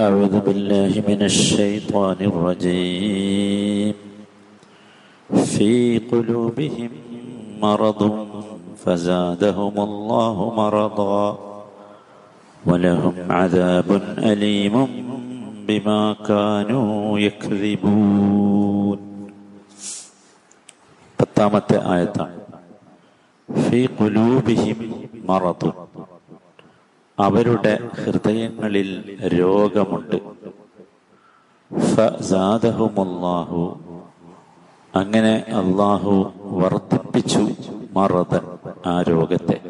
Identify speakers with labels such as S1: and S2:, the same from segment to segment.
S1: أعوذ بالله من الشيطان الرجيم في قلوبهم مرض فزادهم الله مرضا ولهم عذاب أليم بما كانوا يكذبون പത്താമത്തെ ആയത്താണ് ഫി കുലൂബിഹിം മറദുൻ അവരുടെ ഹൃദയങ്ങളിൽ രോഗമുണ്ട്. അങ്ങനെ അള്ളാഹു വർദ്ധിപ്പിച്ചു മറതൻ ആ രോഗത്തെ.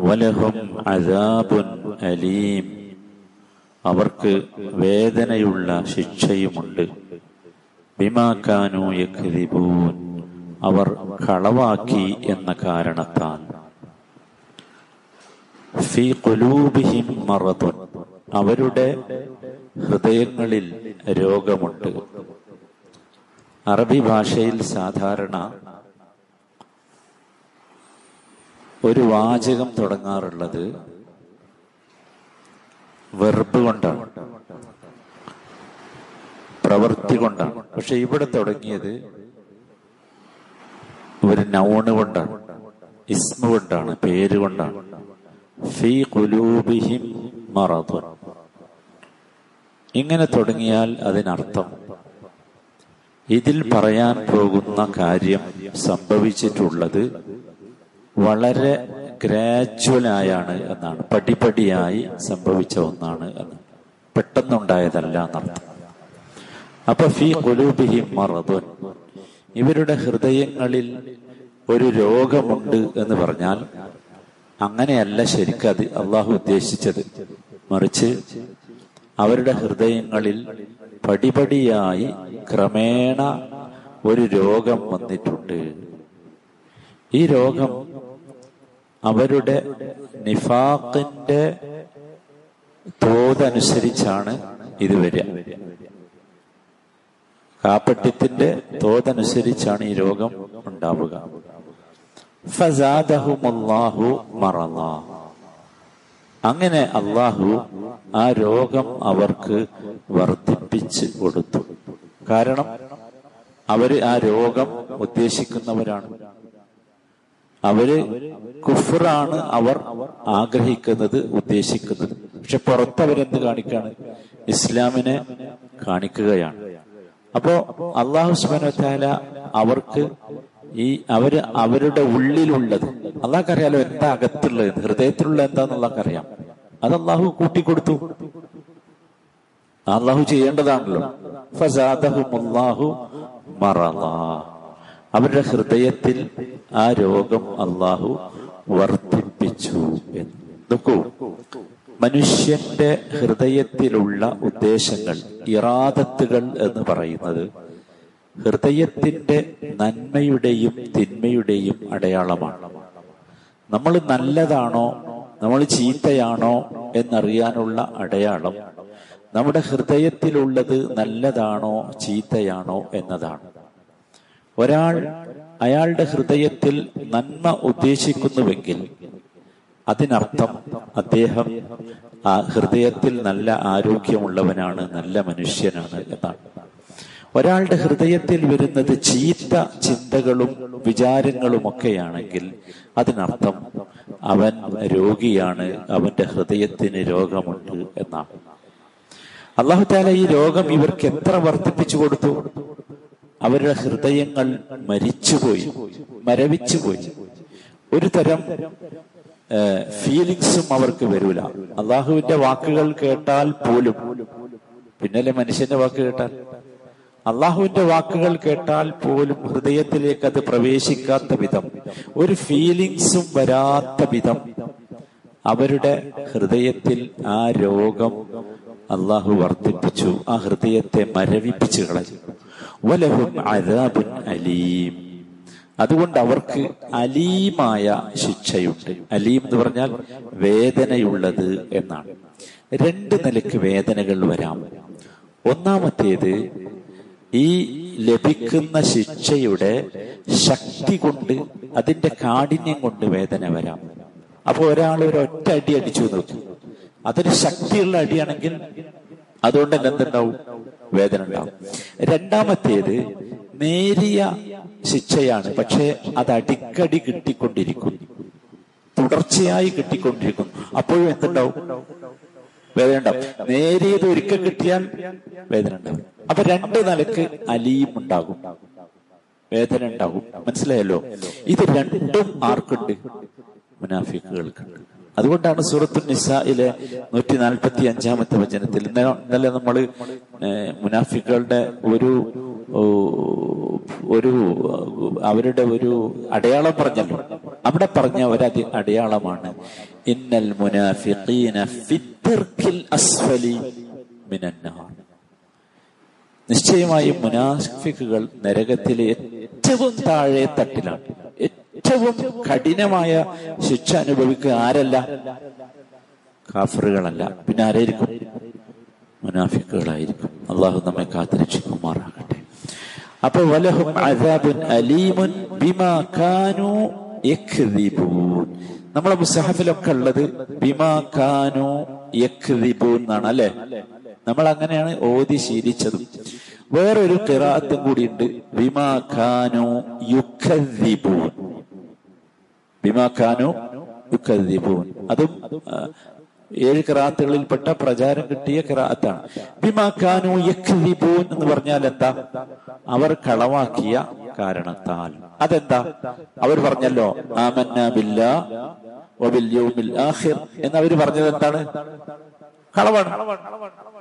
S1: വലഹും അജാബുൻ അലീം. അവർക്ക് വേദനയുള്ള ശിക്ഷയുമുണ്ട്. ബിമാക്കാനു യക്തിബൂൻ അവർ കളവാക്കി എന്ന കാരണത്താൽ. അവരുടെ ഹൃദയങ്ങളിൽ രോഗമുണ്ട്. അറബി ഭാഷയിൽ സാധാരണ ഒരു വാചകം തുടങ്ങാറുള്ളത് വെറുപ്പ് കൊണ്ടാണ്. പ്രവൃത്തി കൊണ്ടാണ്. പക്ഷെ ഇവിടെ തുടങ്ങിയത് ഒരു നൗണ് കൊണ്ടാണ്. ഇസ്മ കൊണ്ടാണ് പേര് കൊണ്ടാണ്. ഫി ഇങ്ങനെ തുടങ്ങിയാൽ അതിനർത്ഥം ഇതിൽ പറയാൻ പോകുന്ന കാര്യം സംഭവിച്ചിട്ടുള്ളത് വളരെ ഗ്രാജ്വലായാണ് എന്നാണ്. പടിപടിയായി സംഭവിച്ച ഒന്നാണ് എന്ന്. പെട്ടെന്നുണ്ടായതല്ല എന്നർത്ഥം. അപ്പൊ ഫി കുലൂബിഹിം മറദുൻ ഇവരുടെ ഹൃദയങ്ങളിൽ ഒരു രോഗമുണ്ട് എന്ന് പറഞ്ഞാൽ അങ്ങനെയല്ല ശരിക്കും അത് അള്ളാഹു ഉദ്ദേശിച്ചത്. മറിച്ച് അവരുടെ ഹൃദയങ്ങളിൽ പടിപടിയായി ക്രമേണ ഒരു രോഗം വന്നിട്ടുണ്ട്. ഈ രോഗം അവരുടെ നിഫാഖിന്റെ തോതനുസരിച്ചാണ് ഇത് വരിക. കാപ്പട്യത്തിന്റെ തോതനുസരിച്ചാണ് ഈ രോഗം ഉണ്ടാവുക. അങ്ങനെ അള്ളാഹു ആ രോഗം അവർക്ക് വർദ്ധിപ്പിച്ച് കൊടുത്തു. കാരണം അവർ ആ രോഗം ഉദ്ദേശിക്കുന്നവരാണ്. അവർ കുഫറാണ് അവർ ആഗ്രഹിക്കുന്നത് ഉദ്ദേശിക്കുന്നത്. പക്ഷെ പുറത്ത് അവരെന്ത് കാണിക്കാണ്? ഇസ്ലാമിനെ കാണിക്കുകയാണ്. അപ്പോ അള്ളാഹു സുബാന അവർക്ക് ഈ അവർ അവരുടെ ഉള്ളിലുള്ളത്. അള്ളാഹ്ക്കറിയാലോ എന്താ അകത്തുള്ളത്? ഹൃദയത്തിലുള്ള എന്താന്നുള്ളക്കറിയാം അത് അള്ളാഹു കൂട്ടിക്കൊടുത്തു. അള്ളാഹു ചെയ്യേണ്ടതാണല്ലോ. അവരുടെ ഹൃദയത്തിൽ ആ രോഗം അള്ളാഹു വർദ്ധിപ്പിച്ചു എന്ന്. നോക്കൂ മനുഷ്യന്റെ ഹൃദയത്തിലുള്ള ഉദ്ദേശങ്ങൾ ഇറാദത്തുകൾ എന്ന് പറയുന്നത് ഹൃദയത്തിന്റെ നന്മയുടെയും തിന്മയുടെയും അടയാളമാണ്. നമ്മൾ നല്ലതാണോ നമ്മൾ ചീത്തയാണോ എന്നറിയാനുള്ള അടയാളം നമ്മുടെ ഹൃദയത്തിലുള്ളത് നല്ലതാണോ ചീത്തയാണോ എന്നതാണ്. ഒരാൾ അയാളുടെ ഹൃദയത്തിൽ നന്മ ഉദ്ദേശിക്കുന്നുവെങ്കിൽ അതിനർത്ഥം അദ്ദേഹം ആ ഹൃദയത്തിൽ നല്ല ആരോഗ്യമുള്ളവനാണ് നല്ല മനുഷ്യനാണ് എന്നാണ്. ഒരാളുടെ ഹൃദയത്തിൽ വരുന്നത് ചീത്ത ചിന്തകളും വിചാരങ്ങളുമൊക്കെയാണെങ്കിൽ അതിനർത്ഥം അവൻ രോഗിയാണ് അവന്റെ ഹൃദയത്തിന് രോഗമുണ്ട് എന്നാണ്. അള്ളാഹു താല ഈ രോഗം ഇവർക്ക് എത്ര വർദ്ധിപ്പിച്ചു കൊടുത്തു? അവരുടെ ഹൃദയങ്ങൾ മരിച്ചുപോയി മരവിച്ചുപോയി. ഒരു തരം ഫീലിങ്സും അവർക്ക് വരൂല. അള്ളാഹുവിന്റെ വാക്കുകൾ കേട്ടാൽ പോലും പിന്നല്ലേ മനുഷ്യന്റെ വാക്ക് കേട്ടാൽ? അള്ളാഹുവിന്റെ വാക്കുകൾ കേട്ടാൽ പോലും ഹൃദയത്തിലേക്ക് അത് പ്രവേശിക്കാത്ത വിധം ഒരു ഫീലിങ്സും വരാത്ത വിധം അവരുടെ ഹൃദയത്തിൽ ആ രോഗം അള്ളാഹു വർദ്ധിപ്പിച്ചു ആ ഹൃദയത്തെ മരവിപ്പിച്ചു കളഞ്ഞു. അദാബുൻ അലീം. അതുകൊണ്ട് അവർക്ക് അലീമായ ശിക്ഷയുണ്ട്. അലീം എന്ന് പറഞ്ഞാൽ വേദനയുള്ളത് എന്നാണ്. രണ്ട് നിലയ്ക്ക് വേദനകൾ വരാം. ഒന്നാമത്തേത് ഈ ലഭിക്കുന്ന ശിക്ഷയുടെ ശക്തി കൊണ്ട് അതിന്റെ കാഠിന്യം കൊണ്ട് വേദന വരാം. അപ്പൊ ഒരാൾ ഒരു ഒറ്റ അടി അടിച്ചു നോക്കും. അതൊരു ശക്തിയുള്ള അടിയാണെങ്കിൽ അതുകൊണ്ട് തന്നെ എന്തുണ്ടാവും? വേദന ഉണ്ടാവും. രണ്ടാമത്തേത് നേരിയ ശിക്ഷയാണ്. പക്ഷേ അത് അടിക്കടി കിട്ടിക്കൊണ്ടിരിക്കും. തുടർച്ചയായി കിട്ടിക്കൊണ്ടിരിക്കും. അപ്പോഴും എന്തുണ്ടാവും? വേദന ഉണ്ടാവും നേരിയത് ഒരിക്കൽ കിട്ടിയാൽ വേദന ഉണ്ടാവും അപ്പൊ രണ്ട് നിലയ്ക്ക് അലിയും ഉണ്ടാകും. വേദന ഉണ്ടാകും. മനസ്സിലായല്ലോ? ഇത് രണ്ടും ആർക്കുണ്ട് മുനാഫിക്കുകൾക്കുണ്ട് അതുകൊണ്ടാണ് സൂറത്തു നിസയിലെ നൂറ്റി നാൽപ്പത്തി അഞ്ചാമത്തെ വചനത്തിൽ ഇന്നലെ നമ്മൾ മുനാഫിക്കുകളുടെ ഒരു ഒരു അവരുടെ ഒരു അടയാളം പറഞ്ഞല്ലോ. അവിടെ പറഞ്ഞ ഒരു അടയാളമാണ് ഇന്നൽ മുനാഫിഖീന മിനന്നാർ നിശ്ചയമായും മുനാഫിക്കുകൾ നരകത്തിലെ ഏറ്റവും താഴെ തട്ടിലാണ്. ഏറ്റവും കഠിനമായ ശിക്ഷ അനുഭവിക്കുക ആരല്ല? കാഫറുകളല്ല. പിന്നെ ആരായിരിക്കും? മുനാഫിക്കുകളായിരിക്കും അള്ളാഹു നമ്മെ കാത്തിരക്ഷിക്കുമാറാകട്ടെ അപ്പൊ വലഹും അലീമുൻ ബിമാ കാനു യക്ദിബൂൻ. നമ്മളെ മുസഹഫിലൊക്കെ ഉള്ളത് ബിമാ കാനു യക്ദിബൂൻ എന്നാണ് അല്ലെ? നമ്മൾ അങ്ങനെയാണ് ഓതി ശീലിച്ചതും. വേറൊരു കിറാത്തും കൂടിയുണ്ട് ബിമാ കാനു യുക്കദിബൂൻ ബിമാ കാനു യുക്കദിബൂൻ അതും ഏഴ് കിറാത്തുകളിൽപ്പെട്ട പ്രചാരം കിട്ടിയ കിറാത്താണ് ബിമാക്കാനു യക്ദിബൂൻ എന്ന് പറഞ്ഞാൽ എന്താ അവർ കളവാക്കിയ കാരണത്താൽ. അതെന്താ? അവർ പറഞ്ഞല്ലോ ആമന്ന ബില്ല വബിൽ യൗമിൽ ആഖിർ. എന്ന് അവർ പറഞ്ഞത് എന്താണ്? കളവാണ്.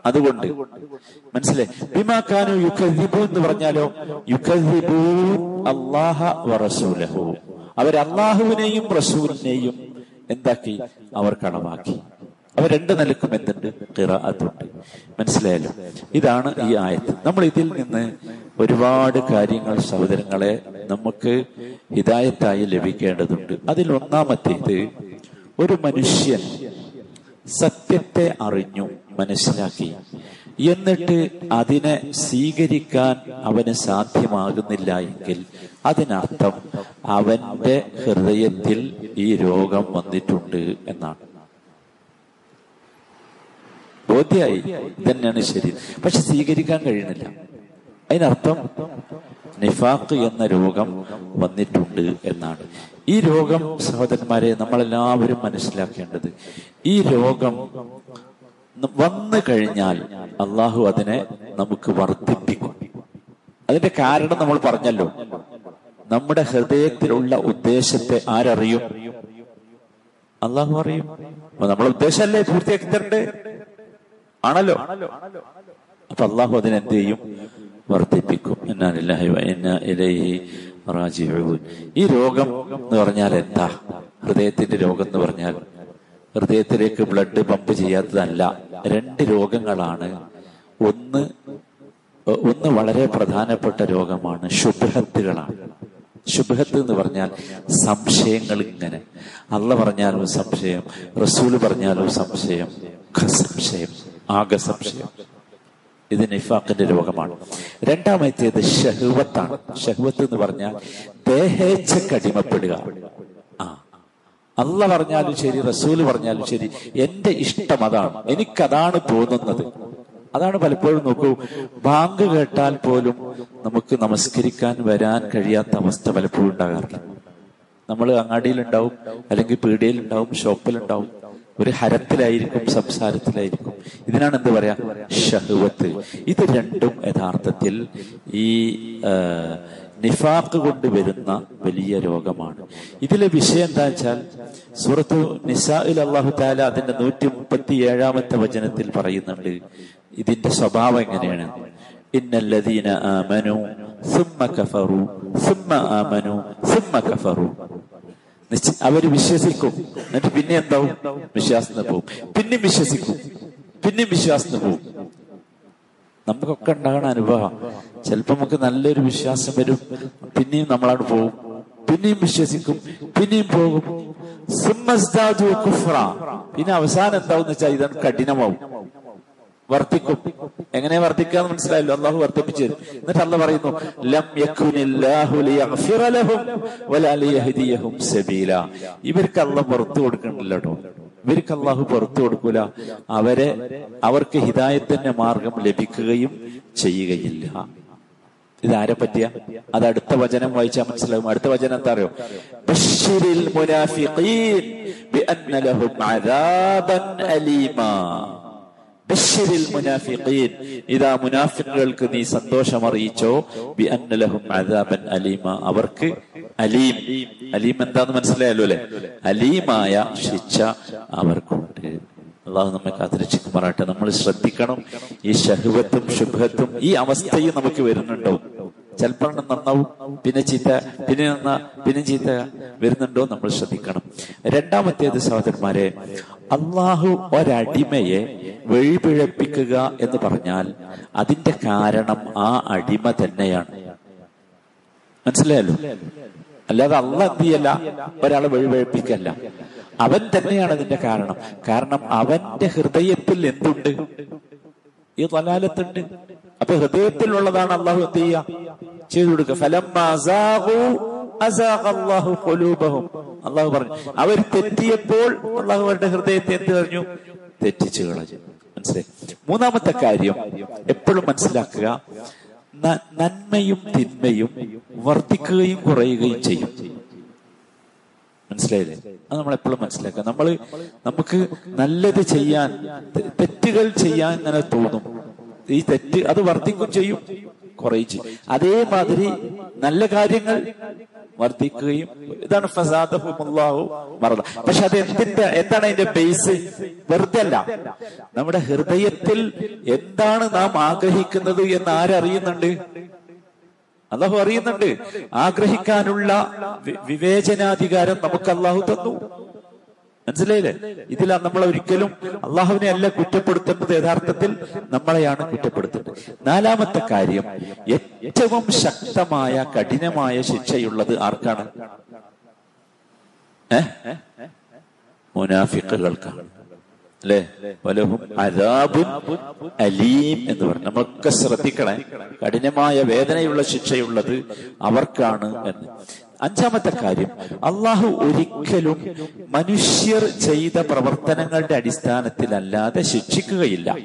S1: അതുകൊണ്ട് മനസ്സിലായി? ബിമാക്കാനു യുക്കദിബു എന്ന് പറഞ്ഞാലോ യുക്കദിബൂ അള്ളാഹ വറസൂലഹു അവർ അള്ളാഹുവിനെയും റസൂലിനെയും എന്താക്കി? അവർ കളവാക്കി അവർ രണ്ട് നിലക്കും എന്തുണ്ട്? കിറാത്തുണ്ട് മനസ്സിലായല്ലോ? ഇതാണ് ഈ ആയത്ത്. നമ്മൾ ഇതിൽ നിന്ന് ഒരുപാട് കാര്യങ്ങൾ സഹോദരങ്ങളെ നമുക്ക് ഹിതായത്തായി ലഭിക്കേണ്ടതുണ്ട്. അതിൽ ഒന്നാമത്തേത് ഒരു മനുഷ്യൻ സത്യത്തെ അറിഞ്ഞു മനസ്സിലാക്കി. എന്നിട്ട് അതിനെ സ്വീകരിക്കാൻ അവന് സാധ്യമാകുന്നില്ല എങ്കിൽ അതിനർത്ഥം അവന്റെ ഹൃദയത്തിൽ ഈ രോഗം വന്നിട്ടുണ്ട് എന്നാണ്. ബോധ്യായി ഇതന്നെയാണ് ശരി. പക്ഷെ സ്വീകരിക്കാൻ കഴിയുന്നില്ല. അതിനർത്ഥം നിഫാഖ് എന്ന രോഗം വന്നിട്ടുണ്ട് എന്നാണ്. ഈ രോഗം സഹോദരന്മാരെ നമ്മളെല്ലാവരും മനസ്സിലാക്കേണ്ടത്. ഈ രോഗം വന്നു കഴിഞ്ഞാൽ അള്ളാഹു അതിനെ നമുക്ക് വർദ്ധിപ്പിക്കും. അതിന്റെ കാരണം നമ്മൾ പറഞ്ഞല്ലോ. നമ്മുടെ ഹൃദയത്തിലുള്ള ഉദ്ദേശത്തെ ആരറിയും? അള്ളാഹു അറിയും. നമ്മളെ ഉദ്ദേശമല്ലേ പൂർത്തിയാക്കി തരണ്ടേ ആണല്ലോ? അപ്പൊ അള്ളാഹു അതിനെന്ത് ചെയ്യും? വർദ്ധിപ്പിക്കും. ഈ രോഗം എന്ന് പറഞ്ഞാൽ എന്താ? ഹൃദയത്തിന്റെ രോഗം എന്ന് പറഞ്ഞാൽ ഹൃദയത്തിലേക്ക് ബ്ലഡ് പമ്പ് ചെയ്യാത്തതല്ല. രണ്ട് രോഗങ്ങളാണ്. ഒന്ന് ഒന്ന് വളരെ പ്രധാനപ്പെട്ട രോഗമാണ് ശുഭഹത്തുകളാണ്. ശുഭഹത്ത് എന്ന് പറഞ്ഞാൽ സംശയങ്ങൾ ഇങ്ങനെ. അള്ള പറഞ്ഞാലും സംശയം റസൂൽ പറഞ്ഞാലും സംശയം. സംശയം ആകെ സംശയം ഇത് നിഫാഖിന്റെ രോഗമാണ്. രണ്ടാമത്തേത് ഷഹുവത്താണ്. ഷഹുവത്ത് എന്ന് പറഞ്ഞാൽ ദേഹേച്ഛക്ക് ആ അല്ല പറഞ്ഞാലും ശരി റസൂൽ പറഞ്ഞാലും ശരി എന്റെ ഇഷ്ടം അതാണ്. എനിക്കതാണ് തോന്നുന്നത്. അതാണ് പലപ്പോഴും നോക്കൂ ബാങ്ക് കേട്ടാൽ പോലും നമുക്ക് നമസ്കരിക്കാൻ വരാൻ കഴിയാത്ത അവസ്ഥ പലപ്പോഴും ഉണ്ടാകാറില്ല നമ്മൾ അങ്ങാടിയിലുണ്ടാവും അല്ലെങ്കിൽ പീടികയിലുണ്ടാവും ഷോപ്പിലുണ്ടാവും ഒരു ഹരത്തിലായിരിക്കും സംസാരത്തിലായിരിക്കും. ഇതിനാണ് എന്ത് പറയാ? ഷഹുവത്ത്. ഇത് രണ്ടും യഥാർത്ഥത്തിൽ ഈ നിഫാഖ് കൊണ്ട് വരുന്ന വലിയ രോഗമാണ്. ഇതിലെ വിഷയം എന്താ വെച്ചാൽ സൂറത്തു നിസാഇൽ അള്ളാഹു താല അതിന്റെ നൂറ്റി മുപ്പത്തി ഏഴാമത്തെ വചനത്തിൽ പറയുന്നുണ്ട്. ഇതിന്റെ സ്വഭാവം എങ്ങനെയാണ്? ഇന്നല്ലദീന ആമനു സുമ്മ കഫറു സുമ്മ ആമനു സുമ്മ കഫറു. അവർ വിശ്വസിക്കും. എന്നിട്ട് പിന്നെ എന്താവും? വിശ്വാസത്തിന് പോവും. പിന്നെയും വിശ്വസിക്കും. പിന്നെയും വിശ്വാസത്തിന് പോവും. നമുക്കൊക്കെ ഉണ്ടാകുന്ന അനുഭവം. ചിലപ്പോ നമുക്ക് നല്ലൊരു വിശ്വാസം വരും. പിന്നെയും നമ്മളാണ് പോവും. പിന്നെയും വിശ്വസിക്കും. പിന്നെയും പോകും. പിന്നെ അവസാനം എന്താവും വെച്ചാൽ ഇതാണ് കഠിനമാവും. വർദ്ധിക്കും എങ്ങനെ വർദ്ധിക്കാന്ന് മനസ്സിലായല്ലോ? അള്ളാഹു വർദ്ധിപ്പിച്ചു എന്നിട്ട് അല്ല പറയുന്നു ലം ഇവർക്ക് അല്ല പുറത്തു കൊടുക്കണില്ല കേട്ടോ ഇവർക്ക് അള്ളാഹു പുറത്തു കൊടുക്കൂല. അവരെ അവർക്ക് ഹിതായത്തിന്റെ മാർഗം ലഭിക്കുകയും ചെയ്യുകയില്ല. ഇതാരെ പറ്റിയ? അത് അടുത്ത വചനം വായിച്ചാൽ മനസ്സിലാവും അടുത്ത വചനം എന്താ അറിയോ? ബിഅന്ന ലഹും അലീമാ. ബശ്ശിരിൽ മുനാഫിഖീൻ. ഇതാ മുനാഫിക്കുകൾക്ക് നീ സന്തോഷം അറിയിച്ചോ ബി ലഹും അദാബൻ അലീമ. അവർക്ക് അലീം. അലീം എന്താന്ന് മനസ്സിലായല്ലോ അല്ലെ? അലീമായ ശിക്ഷ അവർക്കുണ്ട്. അള്ളാഹു നമ്മെ കാത്തിരക്ഷിക്കുമാറാട്ടെ നമ്മൾ ശ്രദ്ധിക്കണം. ഈ ഷഹുവത്തും ശുഭത്തും ഈ അവസ്ഥയും നമുക്ക് വരുന്നുണ്ടോ? ചെലപ്പോ നന്നാവും. പിന്നെ ചീത്ത പിന്നെ നന്ന പിന്നെ ചീത്ത വരുന്നുണ്ടോ? നമ്മൾ ശ്രദ്ധിക്കണം. രണ്ടാമത്തേത് സഹോദരന്മാരെ അള്ളാഹു ഒരടിമയെ വഴിപിഴപ്പിക്കുക എന്ന് പറഞ്ഞാൽ അതിന്റെ കാരണം ആ അടിമ തന്നെയാണ്. മനസ്സിലായല്ലോ? അല്ലാതെ അള്ള എന്ത് ചെയ്യല്ല? ഒരാളെ വഴിപഴപ്പിക്കല്ല. അവൻ തന്നെയാണ് അതിന്റെ കാരണം. കാരണം അവന്റെ ഹൃദയത്തിൽ എന്തുണ്ട്? ഈ തലാലത്തുണ്ട് അപ്പൊ ഹൃദയത്തിലുള്ളതാണ് അള്ളാഹു എന്ത് ചെയ്യുക? ചെയ്തു കൊടുക്കുക. അള്ളാഹു പറഞ്ഞു. അവർ തെറ്റിയപ്പോൾ അള്ളാഹു അവരുടെ ഹൃദയത്തെ എന്ത് പറഞ്ഞു തെറ്റിച്ചു കളഞ്ഞു. മനസ്സിലായി മൂന്നാമത്തെ കാര്യം എപ്പോഴും മനസ്സിലാക്കുക നന്മയും തിന്മയും വർദ്ധിക്കുകയും കുറയുകയും ചെയ്യും. മനസ്സിലായില്ലേ? അത് നമ്മൾ എപ്പോഴും മനസ്സിലാക്കുക. നമ്മൾ നമുക്ക് നല്ലത് ചെയ്യാൻ തെറ്റുകൾ ചെയ്യാൻ ഇങ്ങനെ തോന്നും. ഈ തെറ്റ് അത് വർദ്ധിക്കും ചെയ്യും കുറയും ചെയ്യും. അതേമാതിരി നല്ല കാര്യങ്ങൾ വർദ്ധിക്കുകയും ഇതാണ് ഫസാദഹുമുല്ലാഹു മറന്ന പക്ഷെ അത് എന്തിന്റെ എന്താണ് അതിന്റെ ബേസ് വെറുതെ അല്ല നമ്മുടെ ഹൃദയത്തിൽ എന്താണ് നാം ആഗ്രഹിക്കുന്നത് എന്ന് ആരറിയുന്നുണ്ട് അള്ളാഹു അറിയുന്നുണ്ട്. ആഗ്രഹിക്കാനുള്ള വിവേചനാധികാരം നമുക്ക് അള്ളാഹു തന്നു. മനസ്സിലായില്ലേ? ഇതിൽ നമ്മൾ ഒരിക്കലും അള്ളാഹുവിനെ അല്ല കുറ്റപ്പെടുത്തേണ്ടത് യഥാർത്ഥത്തിൽ നമ്മളെയാണ് കുറ്റപ്പെടുത്തേണ്ടത്. നാലാമത്തെ കാര്യം ഏറ്റവും ശക്തമായ കഠിനമായ ശിക്ഷയുള്ളത് ആർക്കാണ്? മുനാഫിക്കുകൾക്കാണ് അല്ലേ? അലീം എന്ന് പറഞ്ഞു നമ്മളൊക്കെ ശ്രദ്ധിക്കണേ കഠിനമായ വേദനയുള്ള ശിക്ഷയുള്ളത് അവർക്കാണ് എന്ന്. അഞ്ചാമത്തെ കാര്യം അള്ളാഹു ഒരിക്കലും മനുഷ്യർ ചെയ്ത പ്രവർത്തനങ്ങളുടെ അടിസ്ഥാനത്തിലല്ലാതെ ശിക്ഷിക്കുകയില്ല.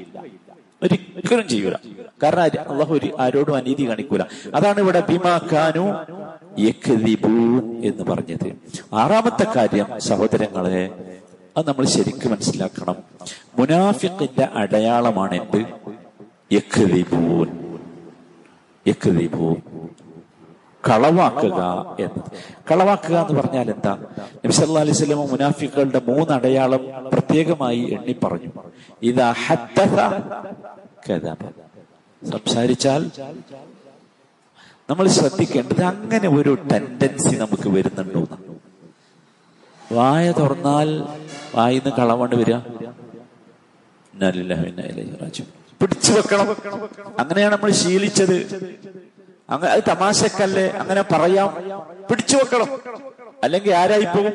S1: ഒരിക്കലും ചെയ്യൂല. കാരണം അള്ളാഹു ഒരു ആരോടും അനീതി കാണിക്കൂല. അതാണ് ഇവിടെ ബിമാക്കാനു എന്ന് പറഞ്ഞത്. ആറാമത്തെ കാര്യം സഹോദരങ്ങളെ അത് നമ്മൾ ശരിക്കും മനസ്സിലാക്കണം. മുനാഫിഖിന്റെ അടയാളമാണ് എന്ത് യഖ്ദിബൂൻ കളവാക്കുക എന്നത്. കളവാക്കുക എന്ന് പറഞ്ഞാൽ എന്താ? നബി സല്ലല്ലാഹു അലൈഹി വസല്ലം മുനാഫിക്കുകളുടെ മൂന്ന് അടയാളം പ്രത്യേകമായി എണ്ണി പറഞ്ഞു. ഇതാ സംസാരിച്ചാൽ നമ്മൾ ശ്രദ്ധിക്കേണ്ടത് അങ്ങനെ ഒരു ടെൻഡൻസി നമുക്ക് വരുന്നുണ്ടോ വായ തുറന്നാൽ വായിന്ന് കളവാണ്ട് വരിക. പിടിച്ചു വെക്കണം. അങ്ങനെയാണ് നമ്മൾ ശീലിച്ചത്. അങ്ങനെ അത് തമാശക്കല്ലേ അങ്ങനെ പറയാം. പിടിച്ചു വെക്കണം. അല്ലെങ്കിൽ ആരായി പോകും?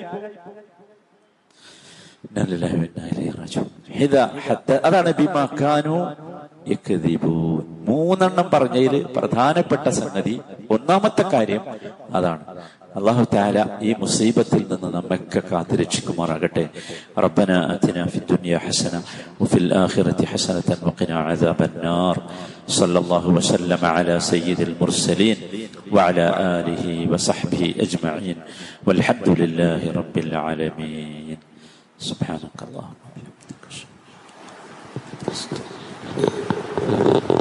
S1: അതാണ് ബിമാക്കാനു മൂന്നെണ്ണം പറഞ്ഞതിൽ പ്രധാനപ്പെട്ട സംഗതി ഒന്നാമത്തെ കാര്യം അതാണ്. അള്ളാഹു താല ഈ മുസീബത്തിൽ നിന്ന് നമ്മൊക്കെ കാത്തുരക്ഷിക്കുമാറാകട്ടെ റബ്ബന അത്തിന ഫി ദുനിയ ഹസന വഫിൽ ആഖിറതി ഹസനതൻ വഖിന അദാബൻ നാർ സല്ലല്ലാഹു വസല്ലമ അലാ സയ്യിദിൽ മുർസലീൻ وعلى آله وصحبه أجمعين والحمد لله رب العالمين سبحانك اللهم وبحمدك Thank you.